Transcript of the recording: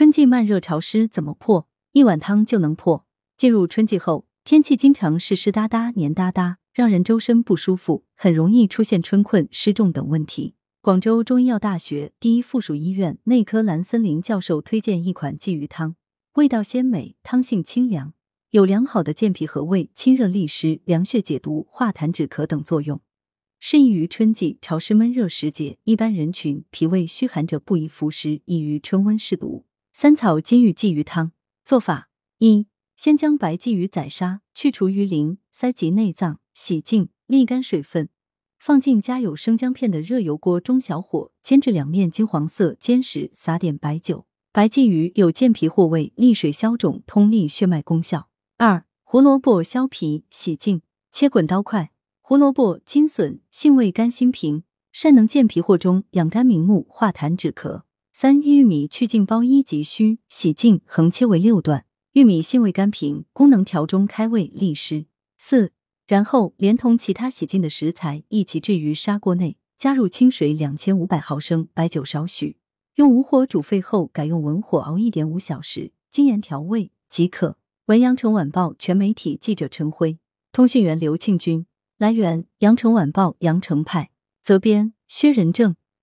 春季慢热潮湿怎么破？一碗汤就能破。进入春季后，天气经常是湿哒哒、黏哒哒，让人周身不舒服，很容易出现春困、湿重等问题。广州中医药大学第一附属医院内科蓝森林教授推荐一款鲫鱼汤，味道鲜美，汤性清凉，有良好的健脾和胃、清热利湿、凉血解毒、化痰止咳等作用，适宜于春季潮湿闷热时节。一般人群脾胃虚寒者不宜服食，易于春温湿毒。三草金玉鲫鱼汤做法：一、先将白鲫鱼宰杀，去除鱼鳞、鳃及内脏，洗净，沥干水分，放进加有生姜片的热油锅中，小火煎至两面金黄色，煎时撒点白酒。白鲫鱼有健脾护胃、利水消肿、通利血脉功效。二、胡萝卜削皮洗净，切滚刀块。胡萝卜、金笋性味甘辛平，善能健脾和中、养肝明目、化痰止咳。三玉米去净包一及须，洗净，横切为六段。玉米性味甘平，功能调中开胃利湿。四，然后连同其他洗净的食材一起置于砂锅内，加入清水两千五百毫升，白酒少许，用武火煮沸后，改用文火熬一点五小时，精盐调味即可。文阳城晚报全媒体记者陈辉，通讯员刘庆军。来源：阳城晚报阳城派，责编：薛仁正。